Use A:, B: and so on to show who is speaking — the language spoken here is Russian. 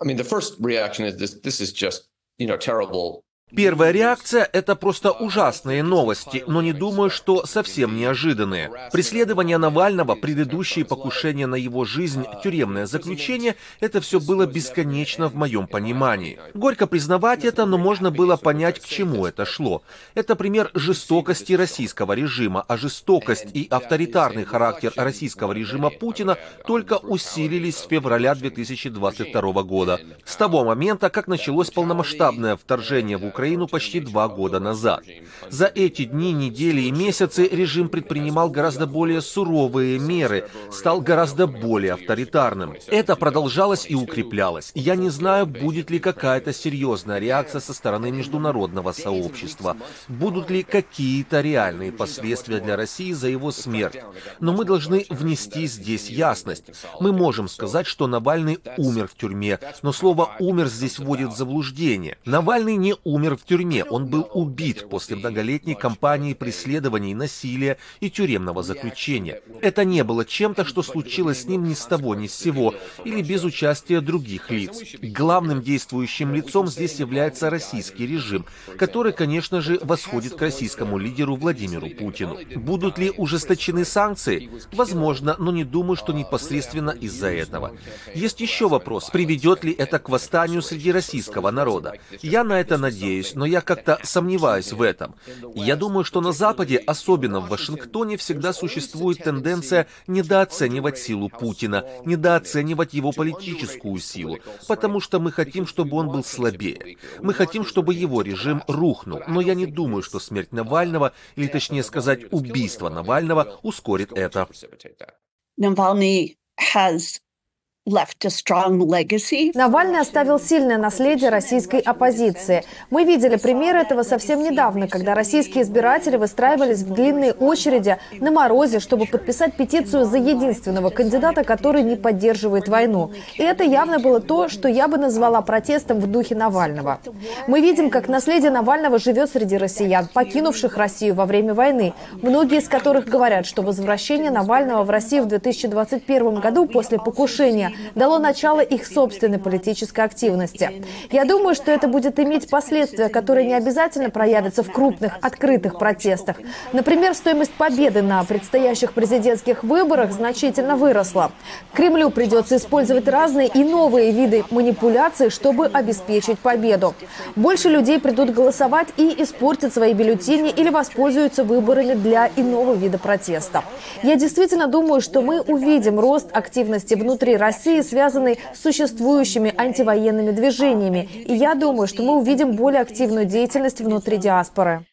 A: I mean, the first reaction is this: this is just, you know, terrible
B: Первая реакция – это просто ужасные новости, но не думаю, что совсем неожиданные. Преследование Навального, предыдущие покушения на его жизнь, тюремное заключение – это все было бесконечно в моем понимании. Горько признавать это, но можно было понять, к чему это шло. Это пример жестокости российского режима, а жестокость и авторитарный характер российского режима Путина только усилились с февраля 2022 года. С того момента, как началось полномасштабное вторжение в Украину, Украину почти два года назад. За эти дни, недели и месяцы режим предпринимал гораздо более суровые меры, стал гораздо более авторитарным. Это продолжалось и укреплялось. Я не знаю, будет ли какая-то серьезная реакция со стороны международного сообщества, будут ли какие-то реальные последствия для России за его смерть. Но мы должны внести здесь ясность. Мы можем сказать, что Навальный умер в тюрьме, но слово «умер» здесь вводит в заблуждение. Навальный не умер умер в тюрьме. Он был убит после многолетней кампании преследований, насилия и тюремного заключения. Это не было чем-то, что случилось с ним ни с того ни с сего, или без участия других лиц. Главным действующим лицом здесь является российский режим, который, конечно же, восходит к российскому лидеру Владимиру Путину. Будут ли ужесточены санкции? Возможно, но не думаю, что непосредственно из-за этого. Есть еще вопрос, приведет ли это к восстанию среди российского народа. Я на это надеюсь надеюсь, но я как-то сомневаюсь в этом. Я думаю, что на Западе, особенно в Вашингтоне, всегда существует тенденция недооценивать силу Путина, недооценивать его политическую силу, потому что мы хотим, чтобы он был слабее. Мы хотим, чтобы его режим рухнул, но я не думаю, что смерть Навального, или точнее сказать, убийство Навального ускорит это.
C: Навальный has
D: Навальный оставил сильное наследие российской оппозиции. Мы видели пример этого совсем недавно, когда российские избиратели выстраивались в длинные очереди на морозе, чтобы подписать петицию за единственного кандидата, который не поддерживает войну. И это явно было то, что я бы назвала протестом в духе Навального. Мы видим, как наследие Навального живет среди россиян, покинувших Россию во время войны, многие из которых говорят, что возвращение Навального в Россию в 2021 году после покушения дало начало их собственной политической активности. Я думаю, что это будет иметь последствия, которые не обязательно проявятся в крупных, открытых протестах. Например, стоимость победы на предстоящих президентских выборах значительно выросла. Кремлю придется использовать разные и новые виды манипуляций, чтобы обеспечить победу. Больше людей придут голосовать и испортят свои бюллетени или воспользуются выборами для иного вида протеста. Я действительно думаю, что мы увидим рост активности внутри России России, связанный с существующими антивоенными движениями. И я думаю, что мы увидим более активную деятельность внутри диаспоры.